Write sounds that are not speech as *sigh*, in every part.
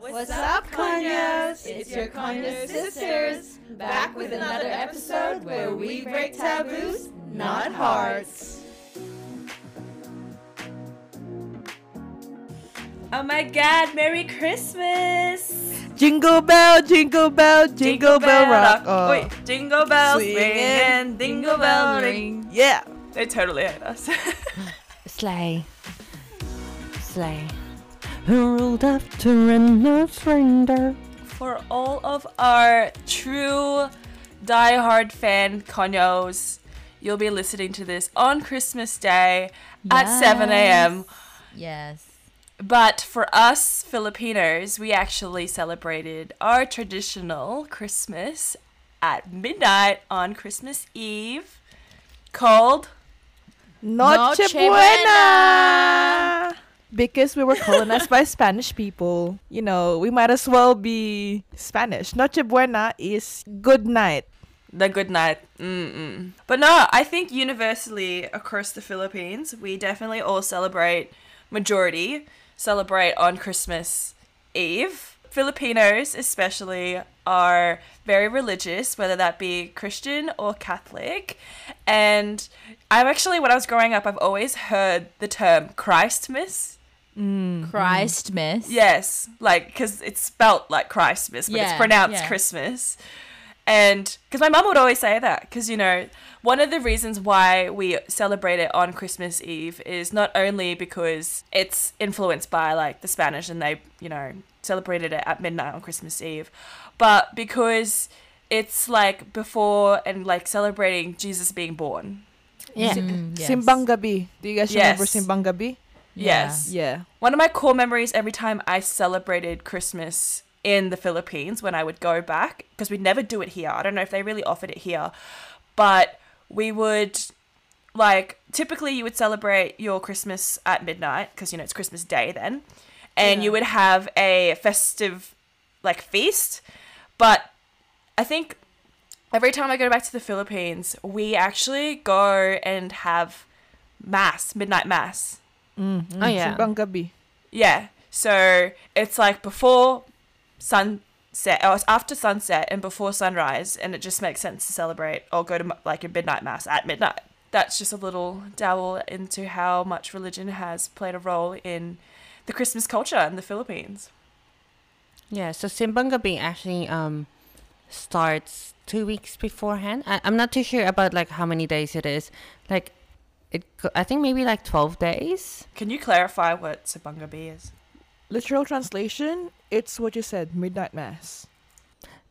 What's up, Conyos? It's your Conyo sisters, back with another episode where we break taboos, not hearts. Oh my god, Merry Christmas! Jingle bell, jingle bell, jingle, bell rock. Oh, Wait, jingle bells Swing ring and and jingle bell ring. Yeah. They totally hate us. *laughs* Slay. Slay. Rudolph the red-nosed. For all of our true die-hard fan conyos, you'll be listening to this on Christmas Day at 7 a.m. Yes. But for us Filipinos, we actually celebrated our traditional Christmas at midnight on Christmas Eve called Noche, Noche buena. Because we were colonized by Spanish people, you know, we might as well be Spanish. Noche buena is good night. the good night. Mm-mm. But no, I think universally across the Philippines, we definitely all celebrate, majority celebrate on Christmas Eve. Filipinos, especially, are very religious, whether that be Christian or Catholic. And I've actually, when I was growing up, I've always heard the term Christmas. Christmas. Yes, like because it's spelt like Christmas, but it's pronounced yeah. Christmas. And because my mum would always say that, because you know, one of the reasons why we celebrate it on Christmas Eve is not only because it's influenced by like the Spanish and they, you know, celebrated it at midnight on Christmas Eve, but because it's like before and like celebrating Jesus being born. Yeah. Mm, yes. Simbang gabi. Do you guys remember Yes. Simbang gabi? Yeah. Yes. Yeah. One of my core memories every time I celebrated Christmas in the Philippines when I would go back, because we'd never do it here. I don't know if they really offered it here, but we would, like, typically you would celebrate your Christmas at midnight, because, you know, it's Christmas Day then, and you would have a festive, like, feast. But I think every time I go back to the Philippines, we actually go and have mass, midnight mass. Oh yeah. Simbang gabi. Yeah. So it's like before sunset, or after sunset and before sunrise, and it just makes sense to celebrate or go to like a midnight mass at midnight. That's just a little dabble into how much religion has played a role in the Christmas culture in the Philippines. Yeah. So Simbang Gabi actually um starts two weeks beforehand. I, I'm not too sure about like how many days it is. Like it. I think maybe like twelve days. Can you clarify what Simbang gabi is? Literal translation, it's what you said, midnight mass.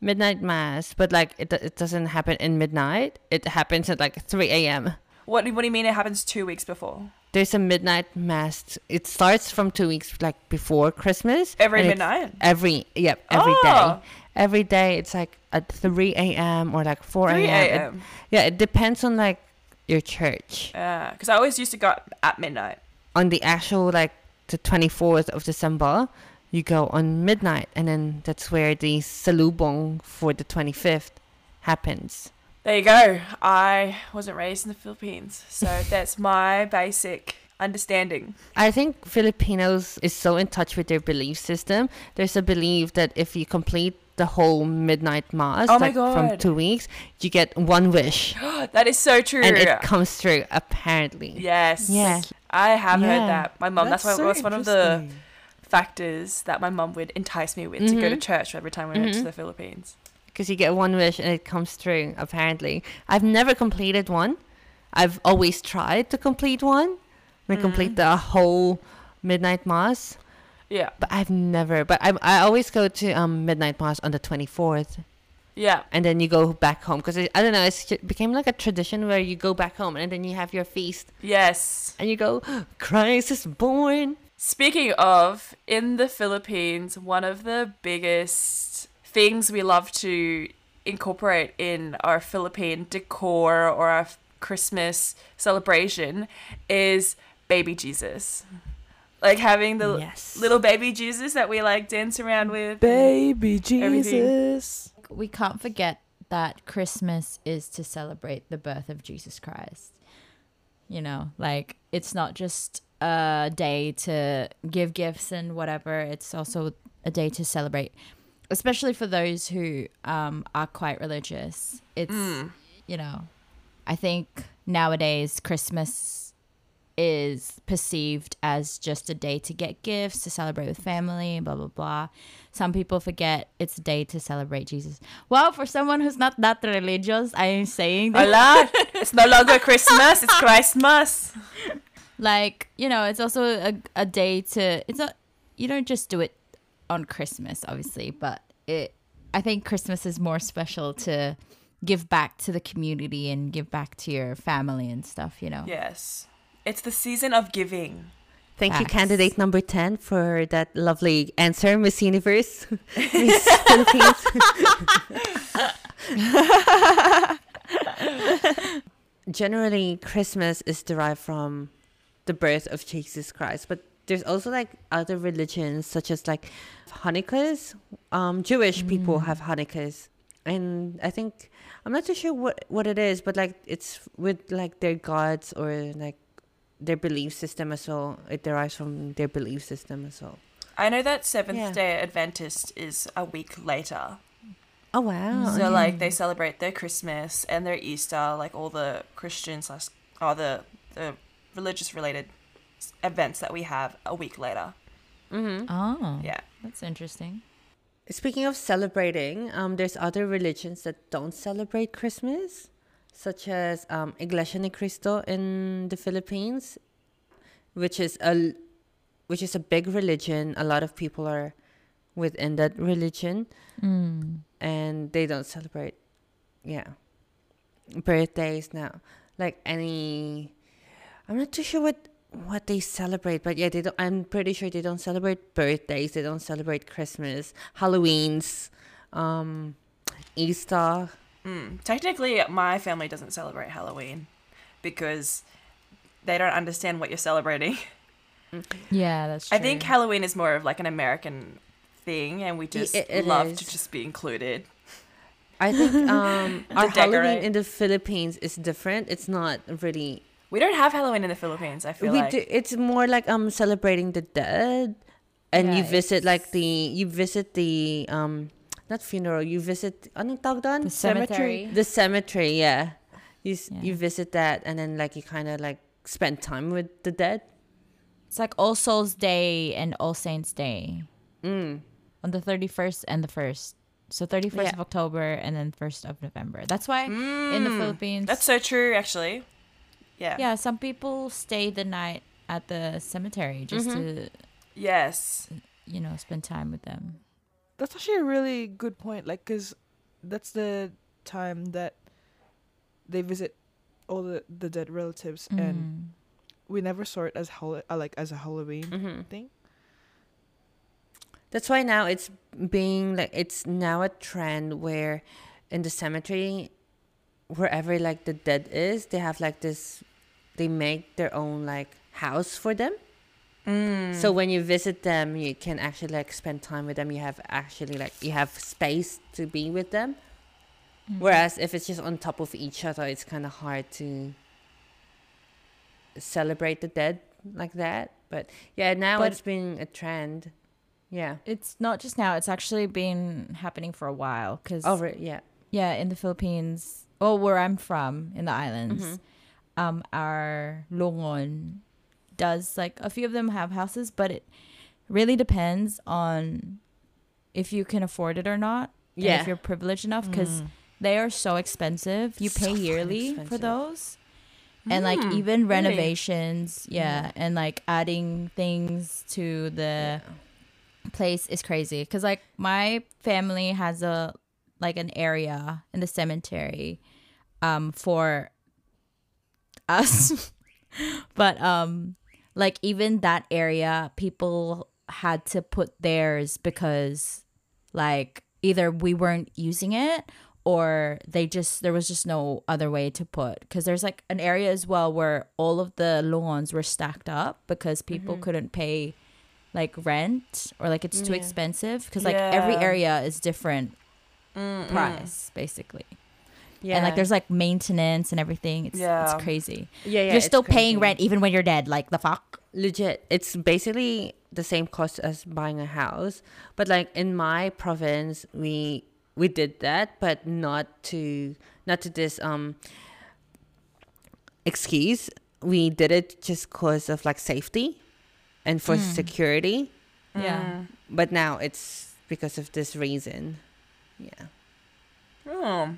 Midnight mass, but like it, it doesn't happen in midnight. It happens at like 3 a.m. What, do- what do you mean it happens two weeks before? There's a midnight mass. It starts from two weeks like before Christmas. Every midnight? Every yep, every oh! day. Oh. Every day it's like at 3 a.m. or like 4 a.m. It- a.m. yeah, it depends on like your church. Yeah, Because I always used to go at midnight. On the actual like the 24th of December, you go on midnight, and then that's where the salubong for the 25th happens. There you go. I wasn't raised in the Philippines, so *laughs* that's my basic understanding. I think Filipinos is so in touch with their belief system. There's a belief that if you complete the whole midnight mass Oh like from two weeks, you get one wish, *gasps* that is so true. and it comes true. Apparently, yes. Yeah. I have Yeah. heard that. My mom that's, why so that's one of the factors that my mum would entice me with to go to Mhm. church every time we went to Mhm. the Philippines. because you get one wish and it comes true. Apparently, I've never completed one. I've always tried to complete one, like complete the whole midnight mass, Yeah. but I've never. But I I always go to um midnight mass on the twenty fourth. Yeah. and then you go back home because I don't know it's ju- became like a tradition where you go back home and then you have your feast Yes. and you go *gasps* Christ is born Speaking of, in the Philippines, one of the biggest things we love to incorporate in our Philippine decor or our Christmas celebration is baby Jesus. Like having the Yes. little baby Jesus that we like dance around with. Baby Everything. Jesus. We can't forget that Christmas is to celebrate the birth of Jesus Christ. You know, like it's not just a day to give gifts and whatever. It's also a day to celebrate, especially for those who um, are quite religious. It's you know, I think nowadays Christmas is perceived as just a day to get gifts, to celebrate with family, blah blah blah. Some people forget it's a day to celebrate Jesus. Well, for someone who's not that religious, I am saying that Hola, *laughs* it's no longer Christmas, it's Christmas. like you know it's also a, a day to it's not you don't just do it on christmas obviously but it i think christmas is more special to give back to the community and give back to your family and stuff you know Yes. It's the season of giving. Thank you, candidate number 10, for that lovely answer, Miss Universe. *laughs* Miss Philippines. *laughs* Generally, Christmas is derived from the birth of Jesus Christ, but there's also like other religions, such as like Hanukkahs. Um, Jewish people have Hanukkahs, and I think I'm not too sure what what it is, but like it's with like their gods or like their belief system as well. It derives from their belief system as well. I know that Seventh Yeah. day Adventist is a week later. Oh wow! So like they celebrate their Christmas and their Easter, like all the Christians slash or the the religious related events that we have a week later. Mm-hmm. oh Yeah. that's interesting Speaking of celebrating, um, there's other religions that don't celebrate Christmas, such as um, Iglesia Ni Cristo in the Philippines, which is a which is a big religion. A lot of people are within that religion, mm. and they don't celebrate, yeah, birthdays now. Like any, I'm not too sure what what they celebrate, but yeah, they don't. I'm pretty sure they don't celebrate birthdays. They don't celebrate Christmas, Halloween's, um, Easter. Mm. Technically, my family doesn't celebrate Halloween because they don't understand what you're celebrating. *laughs* yeah that's true I think Halloween is more of like an American thing, and we just it- it love is. to just be included. I think *laughs* um, our Halloween in the Philippines is different. It's not really. We don't have Halloween in the Philippines. I feel we like do, it's more like um celebrating the dead, and you Yeah, visit like the you visit the um not funeral. You visit anong tawag doon? the cemetery The cemetery, yeah. You Yeah. you visit that, and then like you kind of like spend time with the dead. it's like all souls day and all saints day Mm. on the 31st and the 1st so 31st Yeah. of october and then 1st of november that's why in the Mm, philippines That's so true, actually. Yeah. Yeah, some people stay the night at the cemetery just Mm-hmm. to, Yes. you know, spend time with them. That's actually a really good point. Like, cause that's the time that they visit all the, the dead relatives, and Mm. we never saw it as hol- uh, like as a Halloween Mhm. thing. That's why now it's being like it's now a trend where in the cemetery wherever like the dead is, they have like this they make their own like house for them. Mm. So when you visit them, you can actually like spend time with them. You have actually like you have space to be with them. Mm. Whereas if it's just on top of each other, it's kind of hard to celebrate the dead like that. But yeah, now But- it's been a trend. Yeah. It's not just now, it's actually been happening for a while. Because, Over yeah. yeah, in the Philippines, or where I'm from, in the islands, Mhm. um, our longon does, like, a few of them have houses, but it really depends on if you can afford it or not. Yeah. if you're privileged enough, because they are so expensive. You So pay yearly for those. And like Mm, even really? renovations, yeah, and like adding things to the place is crazy cuz like my family has a like an area in the cemetery um for us. *laughs* but um like even that area people had to put theirs because like either we weren't using it or they just there was just no other way to put because there's like an area as well where all of the lawns were stacked up because people couldn't pay like rent or like it's too Yeah. expensive because like every area is different Mm, mm. price basically Yeah. And like there's like maintenance and everything. It's Yeah. it's crazy. yeah, yeah. You're still it's paying crazy. rent even when you're dead. Like the fuck. legit it's basically the same cost as buying a house but like in my province we we did that but not to not to this um excuse we did it just cause of like safety and for Mm. security Yeah. but now it's because of this reason yeah Oh.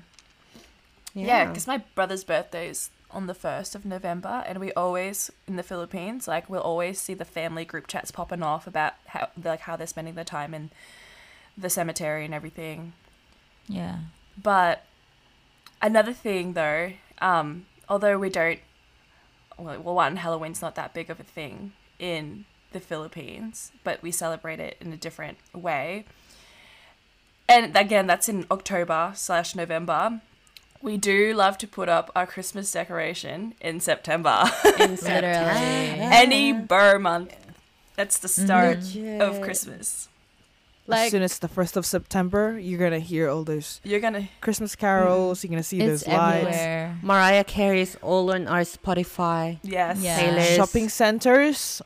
Yeah, because my brother's birthday is on the 1st of November, and we always, in the Philippines, like, we'll always see the family group chats popping off about how, like, how they're spending their time in the cemetery and everything. Yeah. But another thing, though, um, although we don't, well, well, one, Halloween's not that big of a thing in the Philippines, but we celebrate it in a different way. And again, that's in October slash November. We do love to put up our Christmas decoration in September. in *laughs* Literally. Any Ber month. That's the mm-hmm. start of Legit. Christmas. as soon as the first of September, you're gonna hear all those You're gonna Christmas carols. Mm-hmm. You're gonna see it's those lights. everywhere. mariah carey's all on our spotify yes, Yeah. Shopping centers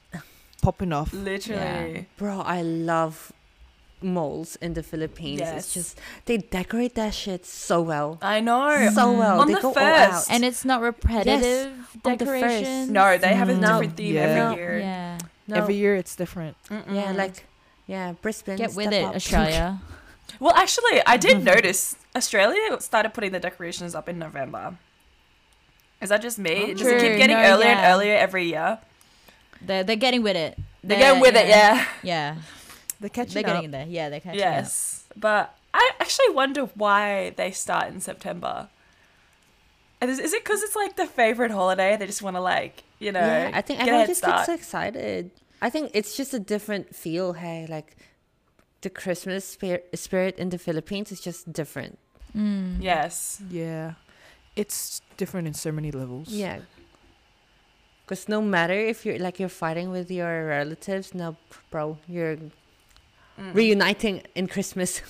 popping off. literally. Bro, I love malls in the Philippines. Yes. It's just they decorate that shit so well. I know. So well. On they the go all out. And it's not repetitive Decoration. the No, they have a Mm. different theme Yeah. every year. Yeah. No. Every year it's different. Yeah, like yeah, Brisbane. Get with it, up. Australia. *laughs* Well, actually, I did notice Australia started putting the decorations up in November. Is that just me? Does it keep getting No, earlier yeah. and earlier every year? they're they're getting with it. They're getting with it, yeah. Yeah. They're catching They're up. getting there. Yeah, they're catching Yes. But I actually wonder why they start in September. And Is, is it because it's like the favorite holiday? They just want to like, you know, Yeah, I think get a everyone just start. gets so excited. I think it's just a different feel. Hey, like the Christmas spirit, spirit in the Philippines is just different. Mm. Yes. Yeah, it's different in so many levels. Yeah. Because no matter if you're like you're fighting with your relatives, no, bro, you're Mm. reuniting in Christmas.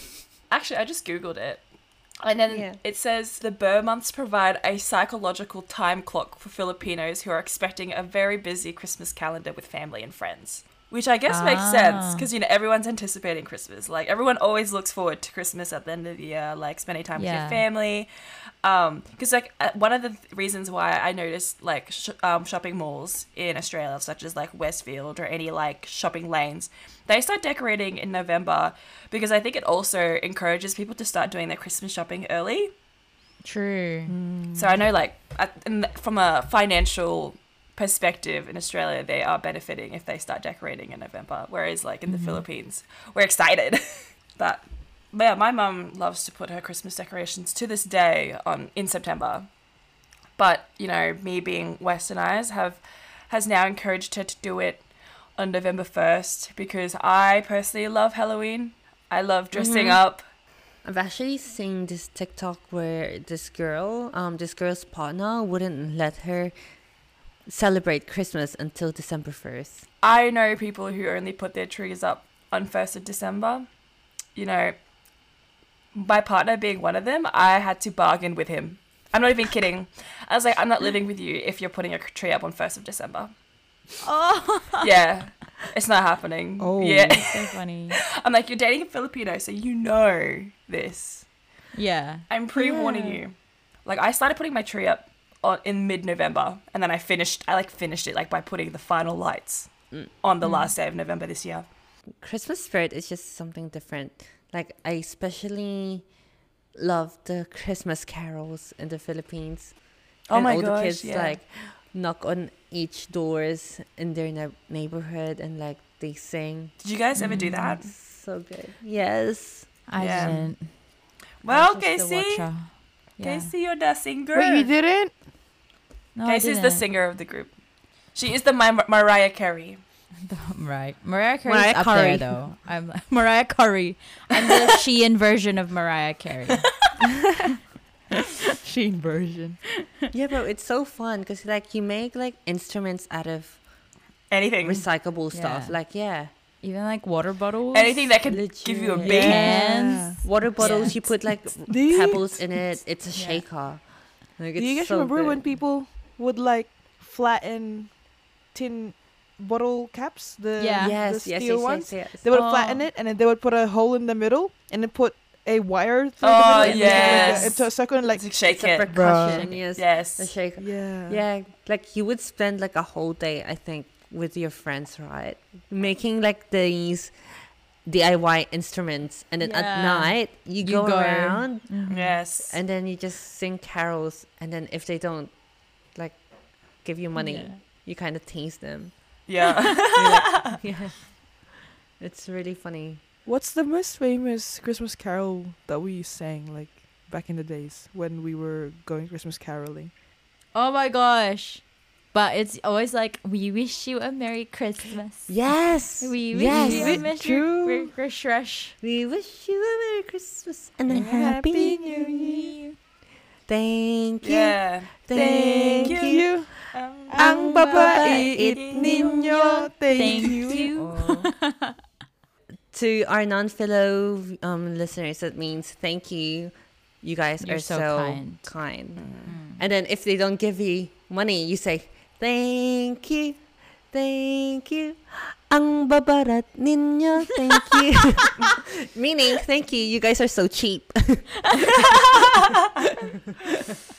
Actually, I just googled it. And then Yeah. it says the Ber months provide a psychological time clock for Filipinos who are expecting a very busy Christmas calendar with family and friends. Which I guess makes sense Ah. because you know everyone's anticipating Christmas. Like everyone always looks forward to Christmas at the end of the year, like spending time with your family. Um, because like uh, one of the th- reasons why I noticed like sh- um, shopping malls in Australia, such as like Westfield or any like shopping lanes, they start decorating in November because I think it also encourages people to start doing their Christmas shopping early. True. So I know, like, at, in the- from a financial perspective in Australia, they are benefiting if they start decorating in November. Whereas, like, in the Philippines, we're excited. *laughs* but, but yeah, my mum loves to put her Christmas decorations to this day on in September. But you know, me being westernized have has now encouraged her to do it on November first because I personally love Halloween. I love dressing Mhm. up. I've actually seen this TikTok where this girl, um, this girl's partner wouldn't let her celebrate Christmas until December first. I know people who only put their trees up on 1st of December. You know, my partner being one of them, I had to bargain with him. I'm not even kidding. I was like, I'm not living with you if you're putting a tree up on 1st of December. Oh, *laughs* Yeah, it's not happening. Oh. Yeah. so *laughs* funny. I'm like, you're dating a Filipino, so you know this. Yeah. I'm pre warning you. Like, I started putting my tree up on, in mid November, and then I finished, I like finished it like by putting the final lights Mm. on the last day of November this year. Christmas spirit is just something different. Like I especially love the Christmas carols in the Philippines. Oh and my all gosh, the kids yeah. like knock on each doors in their ne- neighborhood and like they sing. Did you guys ever do that? So good. Yes. I Yeah. didn't. Well, I was Khaessy. Yeah. Khaessy, you're the singer. Wait, you didn't? No, I Khaessy's the didn't. singer of the group. She is the Mar- Mariah Carey. *laughs* Right. Mariah Carey's Mariah up Carey. there though. I'm *laughs* Mariah Carey. I'm the *laughs* Shein version of Mariah Carey. Shein version. yeah, bro, it's so fun because like you make like instruments out of Anything. recyclable stuff. Yeah. Like yeah, Even like water bottles. Anything that can give you a Legit. beat. cans. Water bottles, Yeah. you put like pebbles in it. It's a Yeah. shaker. Like, Do you guys so remember when people would like flatten tin bottle caps? The Yeah. the Yes, yes, steel yes, ones. yes, yes. They would Oh. flatten it and then they would put a hole in the middle and then put a wire through Oh, the middle yes. into, into a circle and like Like shake it. percussion, yes. Yes. The shaker. yeah Yeah, like you would spend like a whole day, I think, with your friends, right? Making like these DIY instruments, and then at night you, You go, go. around, Mhm. Yes. and then you just sing carols, and then if they don't like give you money, Yeah. you kind of tease them. yeah. *laughs* Like, *laughs* yeah, it's really funny. What's the most famous Christmas carol that we sang like back in the days when we were going Christmas caroling? Oh my gosh. But it's always like, we wish you a Merry Christmas. Yes, *laughs* We wish yes. you a Merry true? Christmas. We wish you a Merry Christmas and a Happy New Year. Thank you, yeah. thank, Thank you. Um, Ang babait ninyo, thank, Thank you. you. *laughs* to our non-fellow um, listeners, that means thank you. You guys You're are so so, kind. kind. Mm. And then if they don't give you money, you say thank you, thank you. Ang babarat ninyo, thank you. *laughs* Meaning, thank you. You guys are so cheap. *laughs*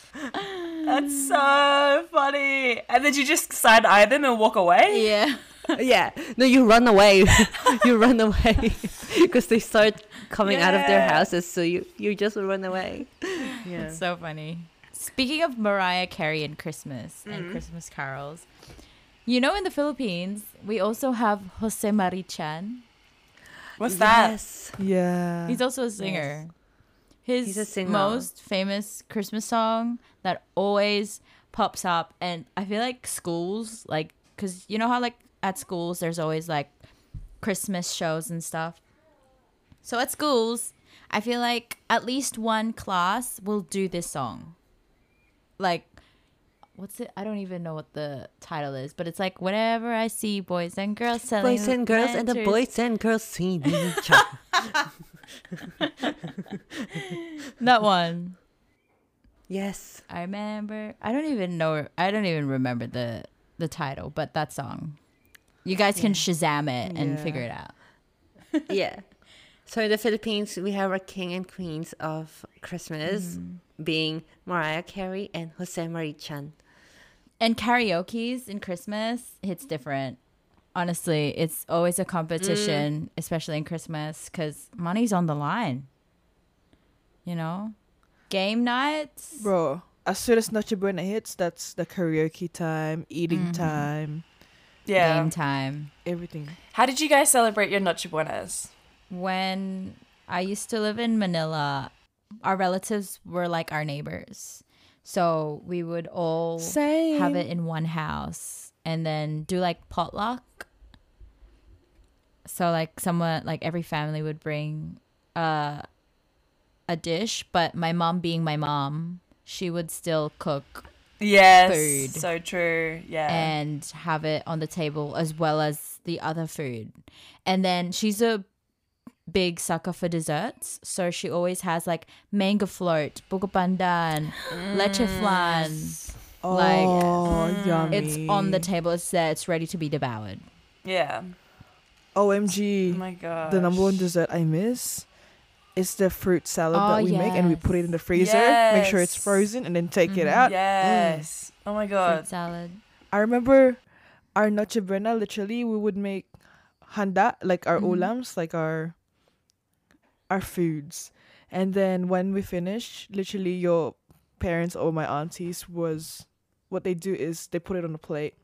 That's so funny. And then you just side eye them and walk away. Yeah. *laughs* yeah. No, you run away. *laughs* you run away *laughs* because they start coming out of their houses. So you you just run away. Yeah. It's so funny. Speaking of Mariah Carey and Christmas Mhm. and Christmas carols, you know, in the Philippines, we also have Jose Mari Chan. What's that? Yeah. He's also a singer. His He's a most famous Christmas song that always pops up, and I feel like schools, like, because you know how, like, at schools, there's always like Christmas shows and stuff. So at schools, I feel like at least one class will do this song. Like, what's it? I don't even know what the title is, but it's like, whenever I see boys and girls selling Boys and girls and the boys and girls sing each other. *laughs* *laughs* That one. Yes. I remember. I don't even know. I don't even remember the the title, but that song. You guys can Shazam it and Yeah. figure it out. *laughs* yeah. So in the Philippines, we have our king and queens of Christmas mm-hmm. being Mariah Carey and Jose Mari Chan. And karaoke's in Christmas hits different. Honestly, it's always a competition, especially in Christmas, because money's on the line. You know, game nights. Bro, as soon as Noche Buena hits, that's the karaoke time, eating Mhm. time, Yeah. Game time. everything. How did you guys celebrate your Noche Buenas? when I used to live in Manila, our relatives were like our neighbors. So we would all Same. have it in one house and then do like potluck. So like someone like every family would bring uh a dish, but my mom being my mom, she would still cook Yes. Food. So true. Yeah. and have it on the table as well as the other food. And then she's a big sucker for desserts, so she always has like mango float, buko pandan, leche flan. Oh, like, yummy. It's on the table. It's there. It's ready to be devoured. yeah. OMG. Oh my god. the number one dessert I miss is the fruit salad Oh, that we make and we put it in the freezer, make sure it's frozen, and then take it Mhm. out. Yes. Oh my god. Fruit salad. I remember our Noche Buena, literally, we would make handa, like our Mhm. ulams, like our our foods. And then when we finish, literally your parents or my aunties was what they do is they put it on a plate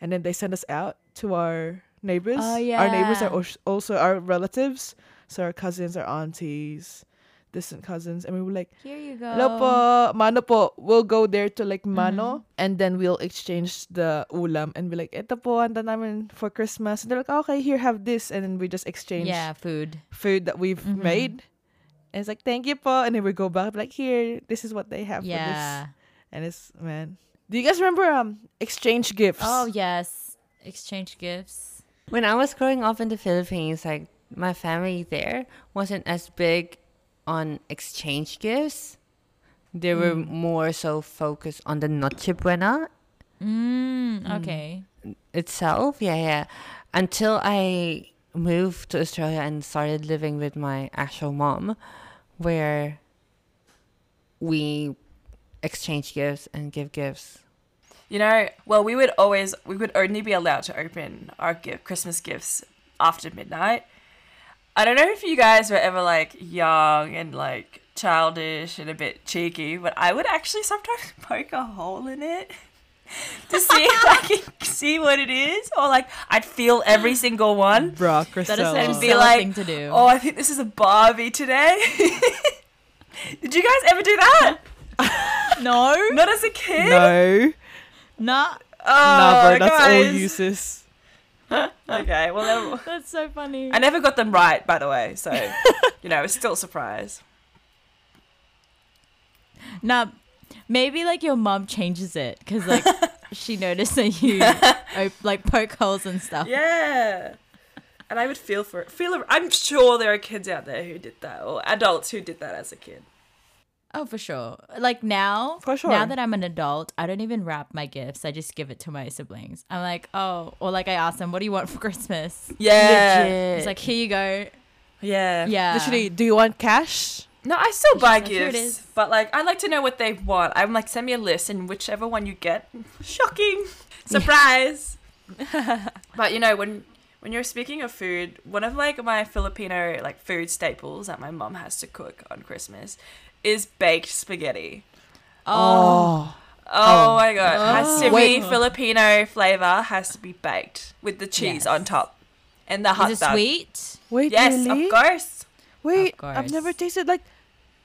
and then they send us out to our neighbors. Oh, Our neighbors are also our relatives. So our cousins, our aunties, distant cousins. And we were like, Here you go. Hello po, mano po. We'll go there to like mano Mhm. and then we'll exchange the ulam and be like, ito po, handa namin for Christmas. And they're like, okay, here, have this. And then we just exchange Yeah, food. food that we've Mhm. made. And it's like, thank you po. And then we go back, like, here, this is what they have for this. Yeah. And it's, man. Do you guys remember um exchange gifts? Oh yes, exchange gifts. When I was growing up in the Philippines, like my family there wasn't as big on exchange gifts. They were more so focused on the Noche Buena Mm, okay. itself. Yeah, yeah. Until I moved to Australia and started living with my actual mom, where we exchange gifts and give gifts. You know, well, we would always, we would only be allowed to open our gift, Christmas gifts after midnight. I don't know if you guys were ever like young and like childish and a bit cheeky, but I would actually sometimes *laughs* poke a hole in it *laughs* to see if I can see what it is, or like I'd feel every single one. Bruh, That is such a And be like, thing to do. Oh, I think this is a Barbie today. *laughs* Did you guys ever do that? no, Not as a kid. No. Nah. Oh, nah, bro, oh, that's all guys. useless. *laughs* Okay, well, *laughs* That's so funny. I never got them right, by the way. So, *laughs* you know, it's still a surprise. Nah, maybe like your mom changes it because like she noticed that you op- like poke holes and stuff. Yeah. And I would feel for it. Feel. I'm sure there are kids out there who did that, or adults who did that as a kid. Oh, for sure. Like now, For sure. now that I'm an adult, I don't even wrap my gifts. I just give it to my siblings. I'm like, oh, or like I ask them, what do you want for *laughs* Christmas? Yeah. Legit. It's like, here you go. Yeah. Yeah. Literally, do you want cash? No, I still buy like, gifts, is." but like I like to know what they want. I'm like, send me a list, and whichever one you get, *laughs* shocking, surprise. *laughs* but you know, when when you're speaking of food, one of like my Filipino like food staples that my mom has to cook on Christmas is baked spaghetti. Oh. Oh, oh, oh my god, oh. has to Wait. be Filipino flavor. Has to be baked with the cheese Yes. on top, and the hot Is it dog. sweet? Wait, Yes, really? of course. Wait, Of I've never tasted like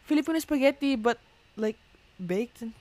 Filipino spaghetti, but like baked. And...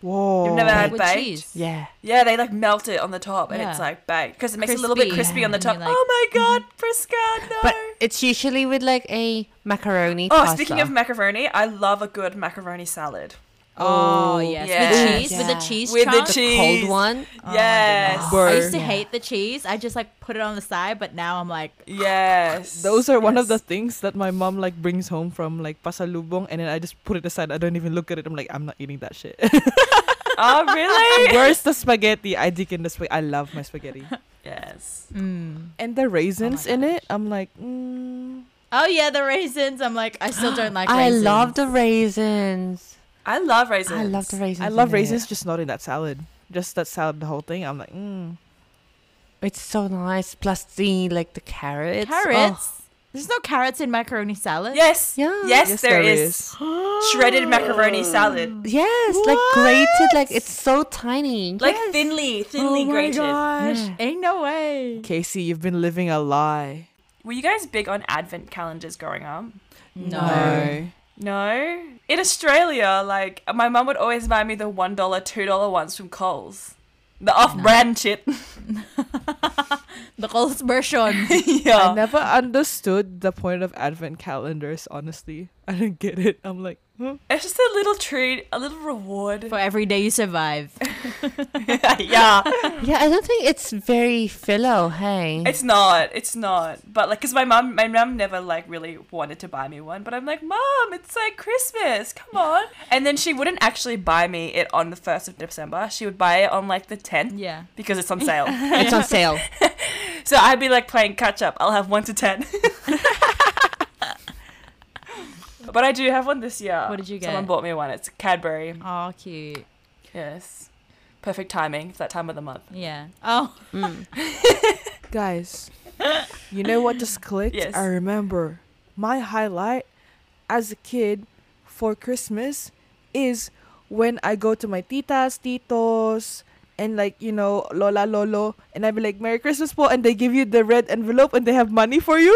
Whoa. You've never had With baked? cheese. Yeah. Yeah, they like melt it on the top and it's like baked because it makes it a little bit Crispy. crispy on the And top. you're like, oh my mm-hmm. god, Prisca, no. But it's usually with like a macaroni oh, pasta. speaking of macaroni, I love a good macaroni salad. Oh, yes. yes. With cheese, with the cheese With the chunk. the cheese. cold one. yes. I used to Burn. hate the cheese. I just like put it on the side, but now I'm like, Yes. Those are one of the things that my mom like brings home from like pasalubong, and then I just put it aside. I don't even look at it. I'm like, I'm not eating that shit. *laughs* Oh, really? *laughs* Where's the spaghetti? I dig in the spaghetti. I love my spaghetti. yes. mm. And the raisins in it. I'm like, mm, oh yeah, the raisins. I'm like, I still don't *gasps* like. I love the raisins. I love raisins. I love the raisins. I love in it. raisins, just not in that salad. Just that salad, the whole thing. I'm like, mm. It's so nice. Plus the like the carrots. Oh, carrots. There's no carrots in macaroni salad. Yes. Yeah. Yes, Yes, there there is. *gasps* Shredded macaroni salad. Yes, like grated. Like it's so tiny. Like thinly, thinly grated. oh my grated. gosh. Yeah. Ain't no way. Khaessy, you've been living a lie. Were you guys big on advent calendars growing up? No. No. In Australia, like my mum would always buy me the one dollar, two dollar ones from Coles. The off-brand shit. *laughs* The Coles version. *laughs* yeah. I never understood the point of advent calendars, honestly. I didn't get it. I'm like, huh? Hmm? It's just a little treat, a little reward. For every day you survive. *laughs* yeah. Yeah, I don't think it's very Filo. Hey. It's not. It's not. But like, cause my mom my mom never like really wanted to buy me one. But I'm like, mom, it's like Christmas. Come on. And then she wouldn't actually buy me it on the first of December. She would buy it on like the tenth Yeah. because it's on *laughs* sale. it's on sale. *laughs* so I'd be like playing catch up. I'll have one to ten. But I do have one this year. What did you get? Someone bought me one. It's Cadbury. Oh, cute. Yes. Perfect timing. It's that time of the month. Yeah. Oh. Mm. *laughs* Guys, you know what just clicked? Yes. I remember my highlight as a kid for Christmas is when I go to my titas, titos, and like, you know, lola, lolo, and I'd be like, Merry Christmas po, and they give you the red envelope and they have money for you.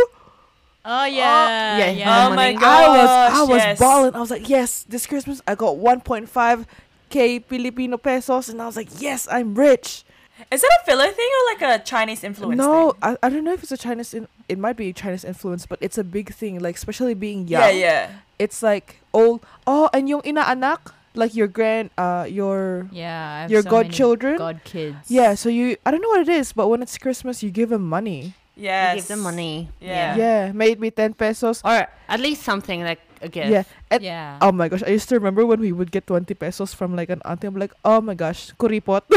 Oh yeah. yeah. yeah. Oh my god. I was I was yes. balling. I was like, yes, this Christmas I got 1.5k Filipino pesos, and I was like, yes, I'm rich. Is that a filler thing or like a Chinese influence no? I, I don't know if it's a Chinese. In, it might be Chinese influence, but it's a big thing. Like especially being young. Yeah, yeah. It's like old. Oh, and yung inaanak like your grand, uh, your Yeah. Your so godchildren. God kids. Yeah, so you I don't know what it is, but when it's Christmas, you give them money. Yes. You give them money. Yeah. Yeah, made me ten pesos. Or at least something like a gift. Yeah, and Yeah. oh my gosh, I used to remember when we would get twenty pesos from like an auntie. I'm like, oh my gosh, kuripot. *laughs*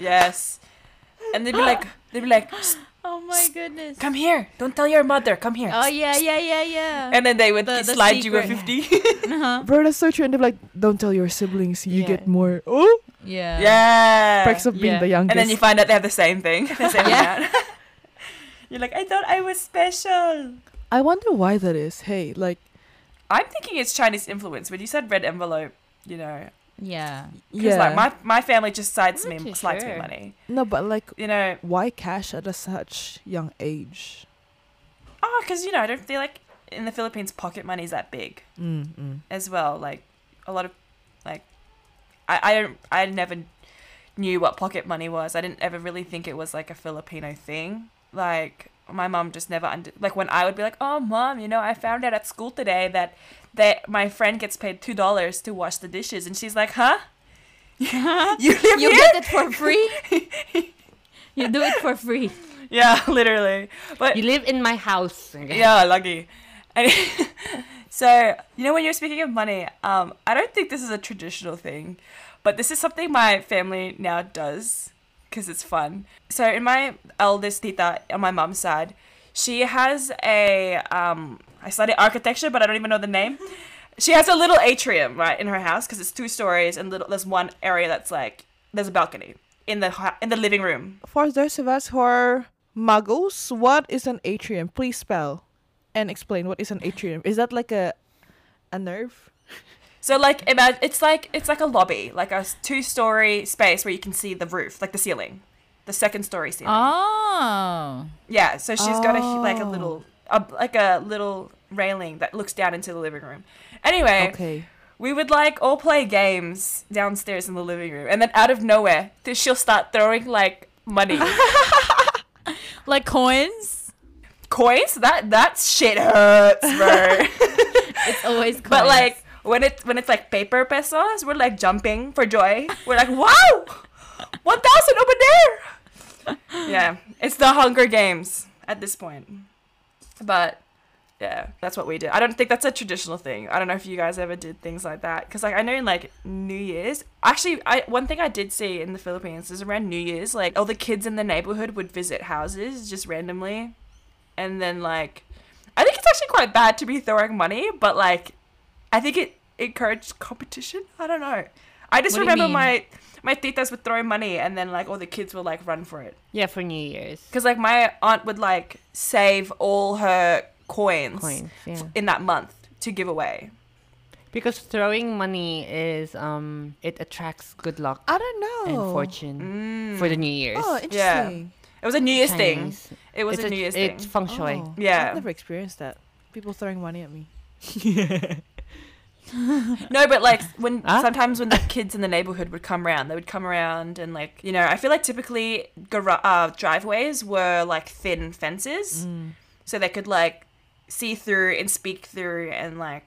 Yes. And they'd be like, they'd be like, *gasps* Oh my goodness. come here. Don't tell your mother. Come here. Oh yeah, yeah, yeah, yeah. And then they would The- the slide you a 50. *laughs* uh-huh. Bro, that's so true. And they're like, don't tell your siblings, you Yeah. get more. Oh, Yeah. yeah. perks of being Yeah. the youngest. And then you find out they have the same thing. *laughs* The same Yeah. Amount. You're like, I thought I was special. I wonder why that is. Hey, like, I'm thinking it's Chinese influence. When you said red envelope, you know, Yeah. because yeah, like my my family just sides me, not too slides me money. no, but like, You know, why cash at a such young age? oh, because you know, I don't feel like in the Philippines pocket money is that big Mm, mm. as well. Like a lot of, like, I I don't I never knew what pocket money was. I didn't ever really think it was like a Filipino thing. Like my mom just never under like when I would be like, "Oh, mom, you know, I found out at school today that that my friend gets paid two dollars to wash the dishes," and she's like, "Huh? *laughs* you live You here?" get it for free. *laughs* you do it for free. Yeah, *laughs* literally. But You live in my house. Okay. yeah, lucky. And so you know when you're speaking of money, um, I don't think this is a traditional thing, but this is something my family now does because it's fun. So in my eldest tita on my mom's side, she has a um, I study architecture, but I don't even know the name. *laughs* She has a little atrium right in her house because it's two stories and little. There's one area that's like there's a balcony in the in the living room. For those of us who are muggles, what is an atrium? Please spell and explain what is an atrium. Is that like a a nerve? *laughs* So like imagine it's like it's like a lobby, like a two story space where you can see the roof, like the ceiling, the second story ceiling. Oh. Yeah, so she's got a like a Oh. little a, like a little railing that looks down into the living room. Anyway, Okay. we would like all play games downstairs in the living room, and then out of nowhere, she'll start throwing like money, *laughs* Like coins? coins. That that shit hurts, bro. *laughs* It's always coins. but like when it when it's like paper pesos, we're like jumping for joy. We're like, wow, one thousand over there. Yeah, it's the Hunger Games at this point. But yeah, that's what we did. I don't think that's a traditional thing. I don't know if you guys ever did things like that. Because like I know in like New Year's, actually, I one thing I did see in the Philippines is around New Year's, like all the kids in the neighborhood would visit houses just randomly, and then like, I think it's actually quite bad to be throwing money, but like, I think it encouraged competition. I don't know. I just What remember my my titas would throw money, and then like all the kids would like run for it. Yeah, for New Year's. Because like my aunt would like save all her coins, Coins. Yeah. in that month to give away. Because throwing money is um it attracts good luck I don't know. and fortune for the New Year's. Oh, Yeah. interesting. It was a New Year's thing. It was it's a New Year's it's thing. feng shui. Oh, Yeah. I've never experienced that. People throwing money at me. *laughs* *laughs* *laughs* No, but like when Huh? sometimes when the kids in the neighborhood would come around, they would come around and like you know I feel like typically gar- uh, driveways were like thin fences, Mm. so they could like see through and speak through and like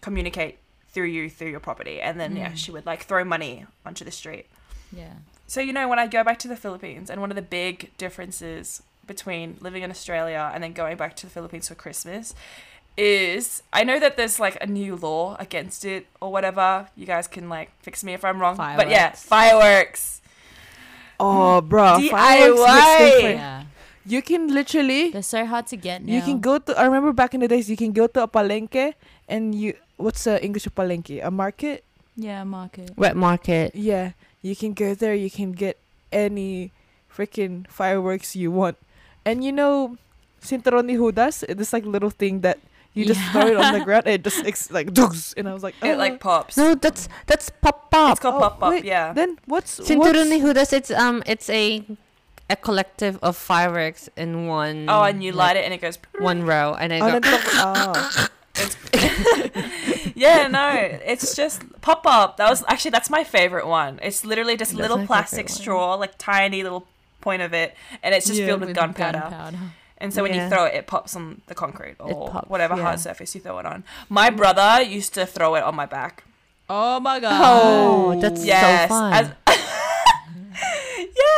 communicate through you through your property, and then yeah, she would like throw money onto the street. Yeah. So you know when I go back to the Philippines, and one of the big differences between living in Australia and then going back to the Philippines for Christmas is I know that there's like a new law against it or whatever. You guys can like fix me if I'm wrong. But yeah, fireworks. Oh, bro. DIY. fireworks. Yeah. You can literally They're so hard to get now. You can go to. I remember back in the days, you can go to a palenque and you. What's the English of palenque? A market. Yeah, market. Wet market. Yeah, you can go there. You can get any freaking fireworks you want, and you know, cinturón de Judas. It's like little thing that you just Yeah. throw it on the *laughs* ground and it just ex- like doogs. And I was like, oh. It oh. like pops. No, that's that's pop it's pop. called Oh, pop pop. wait, Yeah. Then what's Cinturón de what's- It's um it's a a collective of fireworks in one. Oh, and you like, light it and it goes. one row, and then Oh, go, then talk- oh. *laughs* *laughs* yeah, no, it's just pop up. That was actually that's my favorite one. It's literally just That's little plastic favorite one. straw, like tiny little point of it, and it's just Yeah. filled with, gunpowder. And so when you throw it, it pops on the concrete or pops, whatever yeah. hard surface you throw it on. My brother used to throw it on my back. Oh my god. Oh, that's yes, so fun. as- *laughs*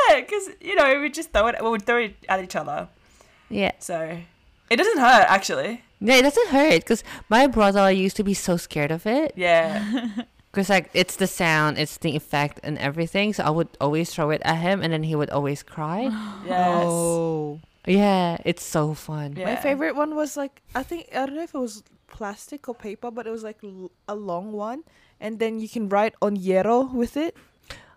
yeah, because you know we just throw it. We would throw it at each other, Yeah. So it doesn't hurt actually. Yeah, it doesn't hurt because my brother used to be so scared of it. Yeah. *laughs* Because like it's the sound, it's the effect and everything. So I would always throw it at him, and then he would always cry. *gasps* yes. Oh. Yeah, it's so fun. Yeah. My favorite one was like I think I don't know if it was plastic or paper, but it was like l- a long one, and then you can write on hierro with it.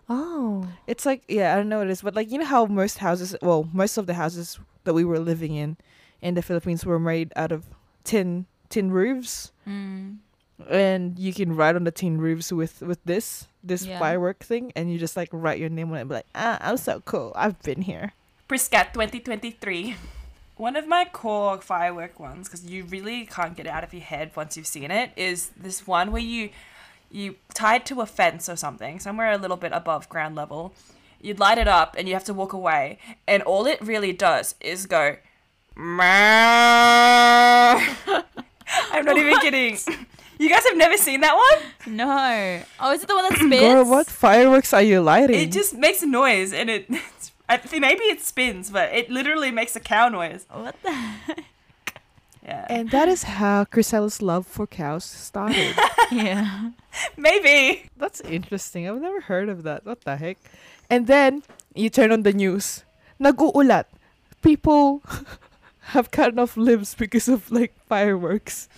Oh. It's like yeah, I don't know what it is, but like you know how most houses, well, most of the houses that we were living in in the Philippines were made out of tin tin roofs, Mm. and you can write on the tin roofs with with this this Yeah. firework thing, and you just like write your name on it, and be like, ah, I'm so cool, I've been here. Priscat 2023. One of my core firework ones, because you really can't get it out of your head once you've seen it, is this one where you you tie it to a fence or something, somewhere a little bit above ground level. You light it up and you have to walk away, and all it really does is go. "Meow." *laughs* I'm not even kidding. You guys have never seen that one? No. Oh, is it the one that *clears throat* spins? Girl, what fireworks are you lighting? It just makes a noise, and it. *laughs* I think maybe it spins, but it literally makes a cow noise. What the? Yeah. and that is how Chrisela's love for cows started. *laughs* yeah. maybe. That's interesting. I've never heard of that. What the heck? And then you turn on the news. Naguulat. People *laughs* have cut off limbs because of like fireworks.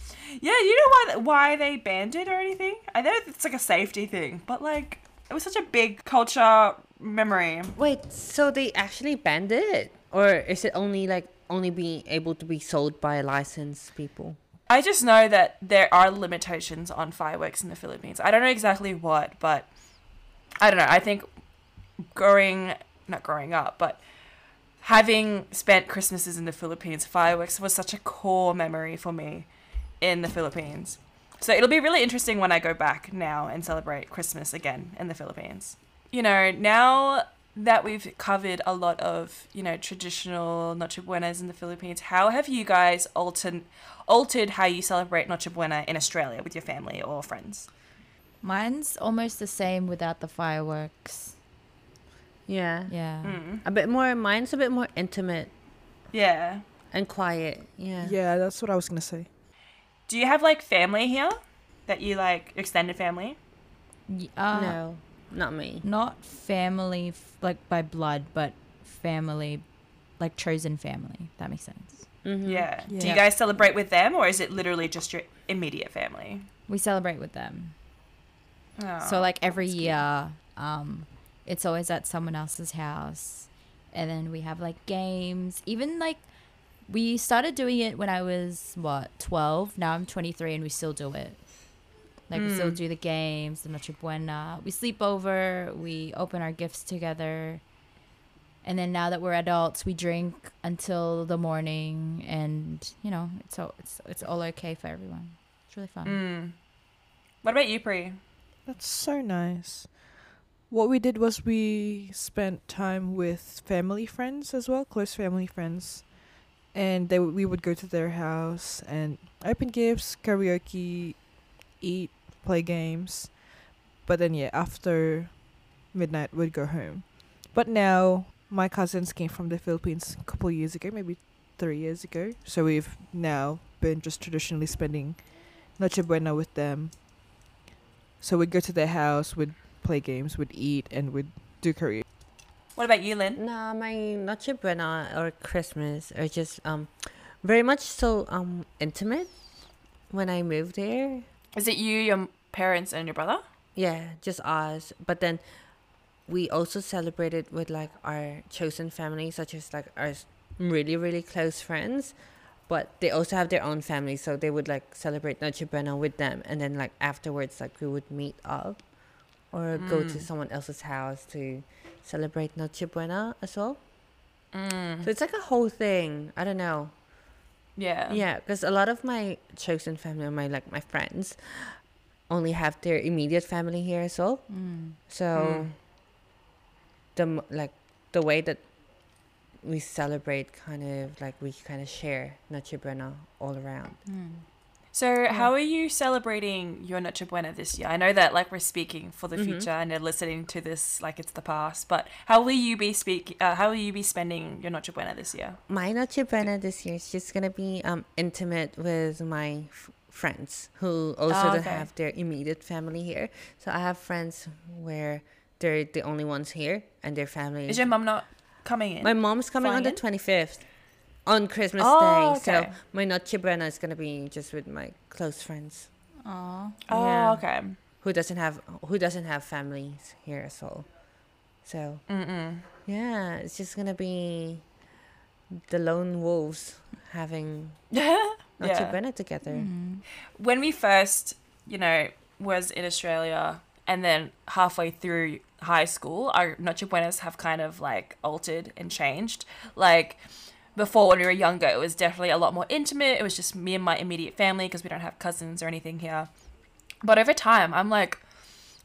Yeah, you know why why they banned it or anything? I know it's like a safety thing, but like it was such a big culture memory. Wait, so they actually banned it, or is it only like only being able to be sold by licensed people? I just know that there are limitations on fireworks in the Philippines. I don't know exactly what, but I don't know. I think growing not growing up, but having spent Christmases in the Philippines, fireworks was such a core memory for me in the Philippines. So it'll be really interesting when I go back now and celebrate Christmas again in the Philippines. You know, now that we've covered a lot of, you know, traditional Noche Buenas in the Philippines, how have you guys altered altered how you celebrate Noche Buena in Australia with your family or friends? Mine's almost the same without the fireworks. Yeah, Yeah. Mm. a bit more. Mine's a bit more intimate Yeah. and quiet. Yeah. Yeah, that's what I was gonna say. Do you have like family here that you like extended family? Uh, no, not me. Not family, f- like by blood, but family, like chosen family. That makes sense. Mm-hmm. Yeah. Do you guys celebrate with them or is it literally just your immediate family? We celebrate with them. Oh, so like every year, um, it's always at someone else's house, and then we have like games. Even like we started doing it when I was what twelve. Now I'm twenty three, and we still do it. Like we still Mm. do the games, the Noche Buena. We sleep over. We open our gifts together. And then now that we're adults, we drink until the morning, and you know it's all it's it's all okay for everyone. It's really fun. Mm. What about you, Pri? That's so nice. What we did was we spent time with family friends as well, close family friends, and they we would go to their house and open gifts, karaoke, eat, play games. But then yeah, after midnight we'd go home. But now my cousins came from the Philippines a couple years ago, maybe three years ago. So we've now been just traditionally spending Noche Buena with them. So we'd go to their house, we'd play games, we'd eat, and we'd do karaoke. What about you, Lin? Nah, my Noche Buena or Christmas are just um very much so um intimate. When I moved there, Is it you, your parents, and your brother? yeah, just us. But then we also celebrated with like our chosen family, such as like our really really close friends. But they also have their own family, so they would like celebrate Noche Buena with them, and then like afterwards, like we would meet up or go to Mm. someone else's house to celebrate Noche Buena as well. Mm. So it's like a whole thing. I don't know. Yeah. Yeah, because a lot of my chosen family, or my like my friends, only have their immediate family here as well. Mm. So Mm. the like the way that we celebrate, kind of like we kind of share Noche Buena all around. Mm. So, how are you celebrating your Noche Buena this year? I know that like we're speaking for the Mhm. future and they're listening to this like it's the past, but how will you be speak? Uh, how will you be spending your Noche Buena this year? My Noche Buena this year is just gonna be um intimate with my f- friends who also Oh, don't have their immediate family here. So I have friends where they're the only ones here and their family. Is your mom not coming in? my mom's coming on the twenty fifth. On Christmas Oh, Day, so my Noche Buena is gonna be just with my close friends oh, yeah. okay. who doesn't have who doesn't have families here as well. So Mm-mm. yeah, it's just gonna be the lone wolves having Noche *laughs* Yeah. Buena together. Mm. when we first, you know, was in Australia and then halfway through high school, our Noche Buenas have kind of like altered and changed. Like before, when we were younger, it was definitely a lot more intimate. It was just me and my immediate family because we don't have cousins or anything here. But over time, I'm like,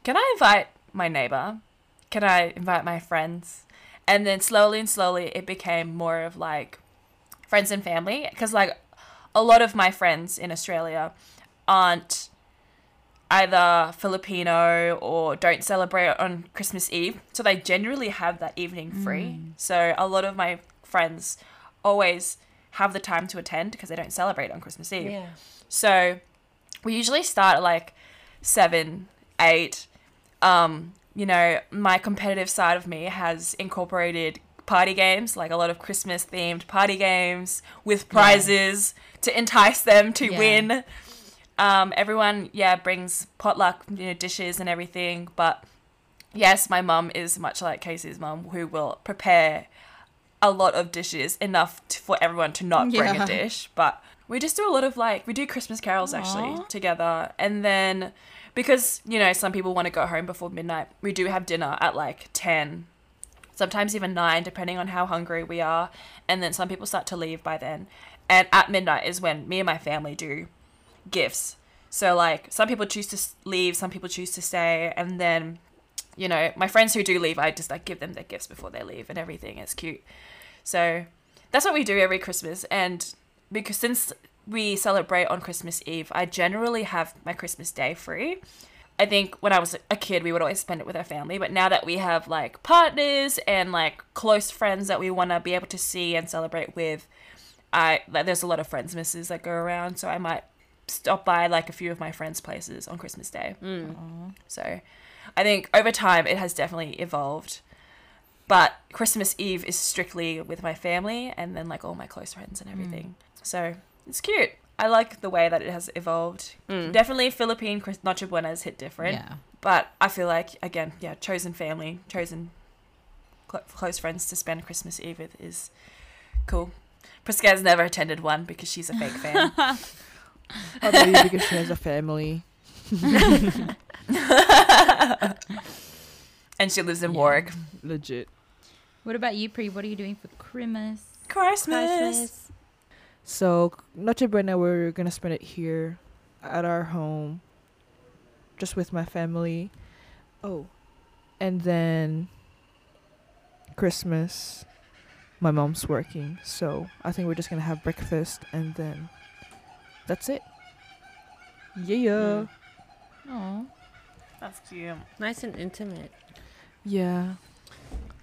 can I invite my neighbor? Can I invite my friends? And then slowly and slowly, it became more of like friends and family because like a lot of my friends in Australia aren't either Filipino or don't celebrate on Christmas Eve. So they generally have that evening free. Mm. So a lot of my friends always have the time to attend because they don't celebrate on Christmas Eve. Yeah. So we usually start at like seven, eight. Um, you know, my competitive side of me has incorporated party games, like a lot of Christmas themed party games with prizes to entice them to Yeah. win. Um, everyone, yeah, brings potluck, you know, dishes and everything. But yes, my mum is much like Khaessy's mum, who will prepare a lot of dishes, enough t for everyone to not bring Yeah. a dish. But we just do a lot of like we do Christmas carols actually together, and then because you know some people want to go home before midnight, we do have dinner at like ten, sometimes even nine, depending on how hungry we are, and then some people start to leave by then. And at midnight is when me and my family do gifts. So like some people choose to leave, some people choose to stay, and then you know my friends who do leave, I just like give them their gifts before they leave and everything. It's cute. So that's what we do every Christmas, and because since we celebrate on Christmas Eve, I generally have my Christmas Day free. I think when I was a kid, we would always spend it with our family, but now that we have like partners and like close friends that we want to be able to see and celebrate with, I like there's a lot of friends misses that go around, so I might stop by like a few of my friends' places on Christmas Day. Mm. So I think over time it has definitely evolved. But Christmas Eve is strictly with my family and then like all my close friends and everything. So it's cute. I like the way that it has evolved. Mm. Definitely Philippine Chris- Noche Buenas hit different. Yeah. But I feel like, again, yeah, chosen family, chosen cl- close friends to spend Christmas Eve with is cool. Prisca's never attended one because she's a fake fan. *laughs* Maybe because she has a family. *laughs* and she lives in Yeah. Warwick. Legit. What about you, Pri? What are you doing for Christmas? Christmas. So Noche Buena, we're gonna spend it here at our home, just with my family. Oh, and then Christmas, my mom's working, so I think we're just gonna have breakfast and then that's it. Yeah, Oh. That's cute. Nice and intimate. yeah.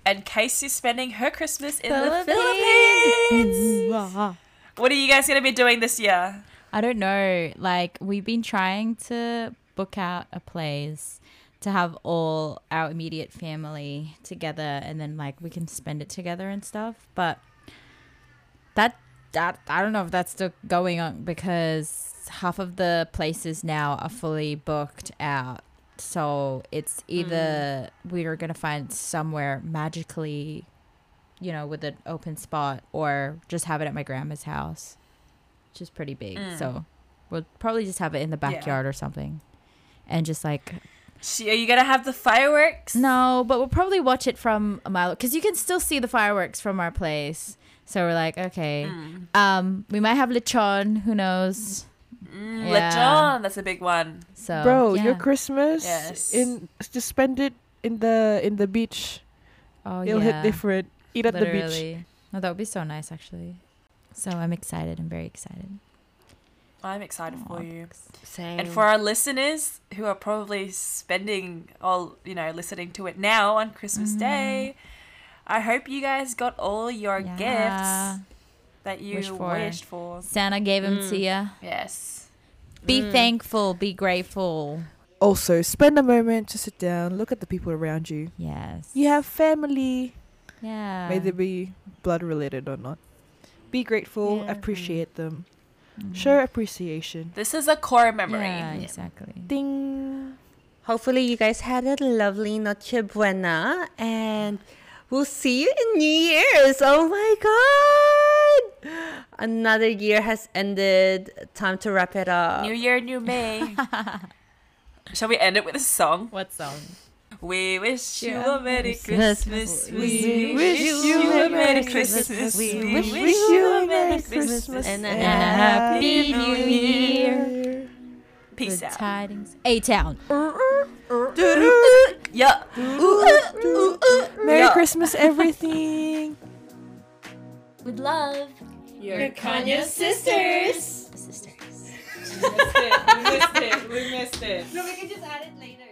And Khaessy's spending her Christmas in the Philippines. Philippines. *laughs* What are you guys going to be doing this year? I don't know. Like we've been trying to book out a place to have all our immediate family together and then like we can spend it together and stuff. But that that I don't know if that's still going on because half of the places now are fully booked out. So it's either we're gonna find somewhere magically, you know, with an open spot, or just have it at my grandma's house, which is pretty big. Mm. So we'll probably just have it in the Yeah. backyard or something, and just like She, are you going to have the fireworks? no, but we'll probably watch it from a mile because you can still see the fireworks from our place. So we're like, okay, Mm. um, we might have lechon. Who knows? Mm, Yeah. Lechon, that's a big one. So Bro, yeah. your Christmas Yes. in just spend it in the in the beach. oh It'll yeah, hit different. Eat at the beach. literally. No, that would be so nice actually. So I'm excited. I'm very excited. I'm excited for you. Same. And for our listeners who are probably spending all, you know, listening to it now on Christmas Day, I hope you guys got all your Yeah. gifts that you Wish for. wished for. Santa gave him to you. Yes. Be thankful. Be grateful. Also, spend a moment to sit down, look at the people around you. Yes. You have family, Yeah. may they be blood related or not. Be grateful, Yeah. appreciate them, Mm. show appreciation. This is a core memory. Yeah, exactly. Ding. Hopefully, you guys had a lovely Noche Buena, and we'll see you in New Year's. Oh my God! Another year has ended. Time to wrap it up. New year, new me. *laughs* Shall we end it with a song? What song? We wish you a Merry Christmas. Christmas. We We wish you a Merry Christmas. We wish you a Merry Christmas and a happy New Year. Peace out. tidings. A Town. Yeah. Ooh. Ooh. Ooh. Merry Yeah. Christmas, *laughs* everything. With love. Your Conyo sisters. Sisters. We missed it. We missed it. We missed it. No, we can just add it later.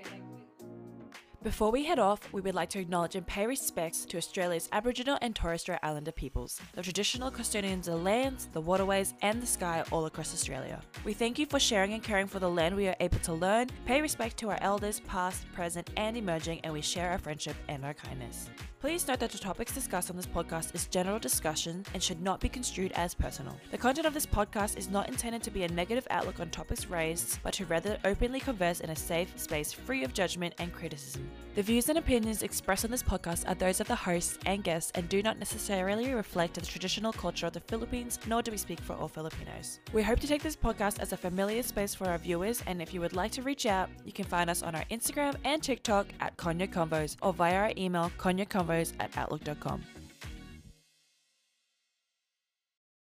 Before we head off, we would like to acknowledge and pay respects to Australia's Aboriginal and Torres Strait Islander peoples, the traditional custodians of the lands, the waterways, and the sky all across Australia. We thank you for sharing and caring for the land we are able to learn, pay respect to our elders, past, present, and emerging, and we share our friendship and our kindness. Please note that the topics discussed on this podcast is general discussion and should not be construed as personal. The content of this podcast is not intended to be a negative outlook on topics raised, but to rather openly converse in a safe space free of judgment and criticism. The views and opinions expressed on this podcast are those of the hosts and guests and do not necessarily reflect the traditional culture of the Philippines, nor do we speak for all Filipinos. We hope to take this podcast as a familiar space for our viewers, and if you would like to reach out, you can find us on our Instagram and TikTok at Conyo Convos or via our email conyoconvos at outlook.com.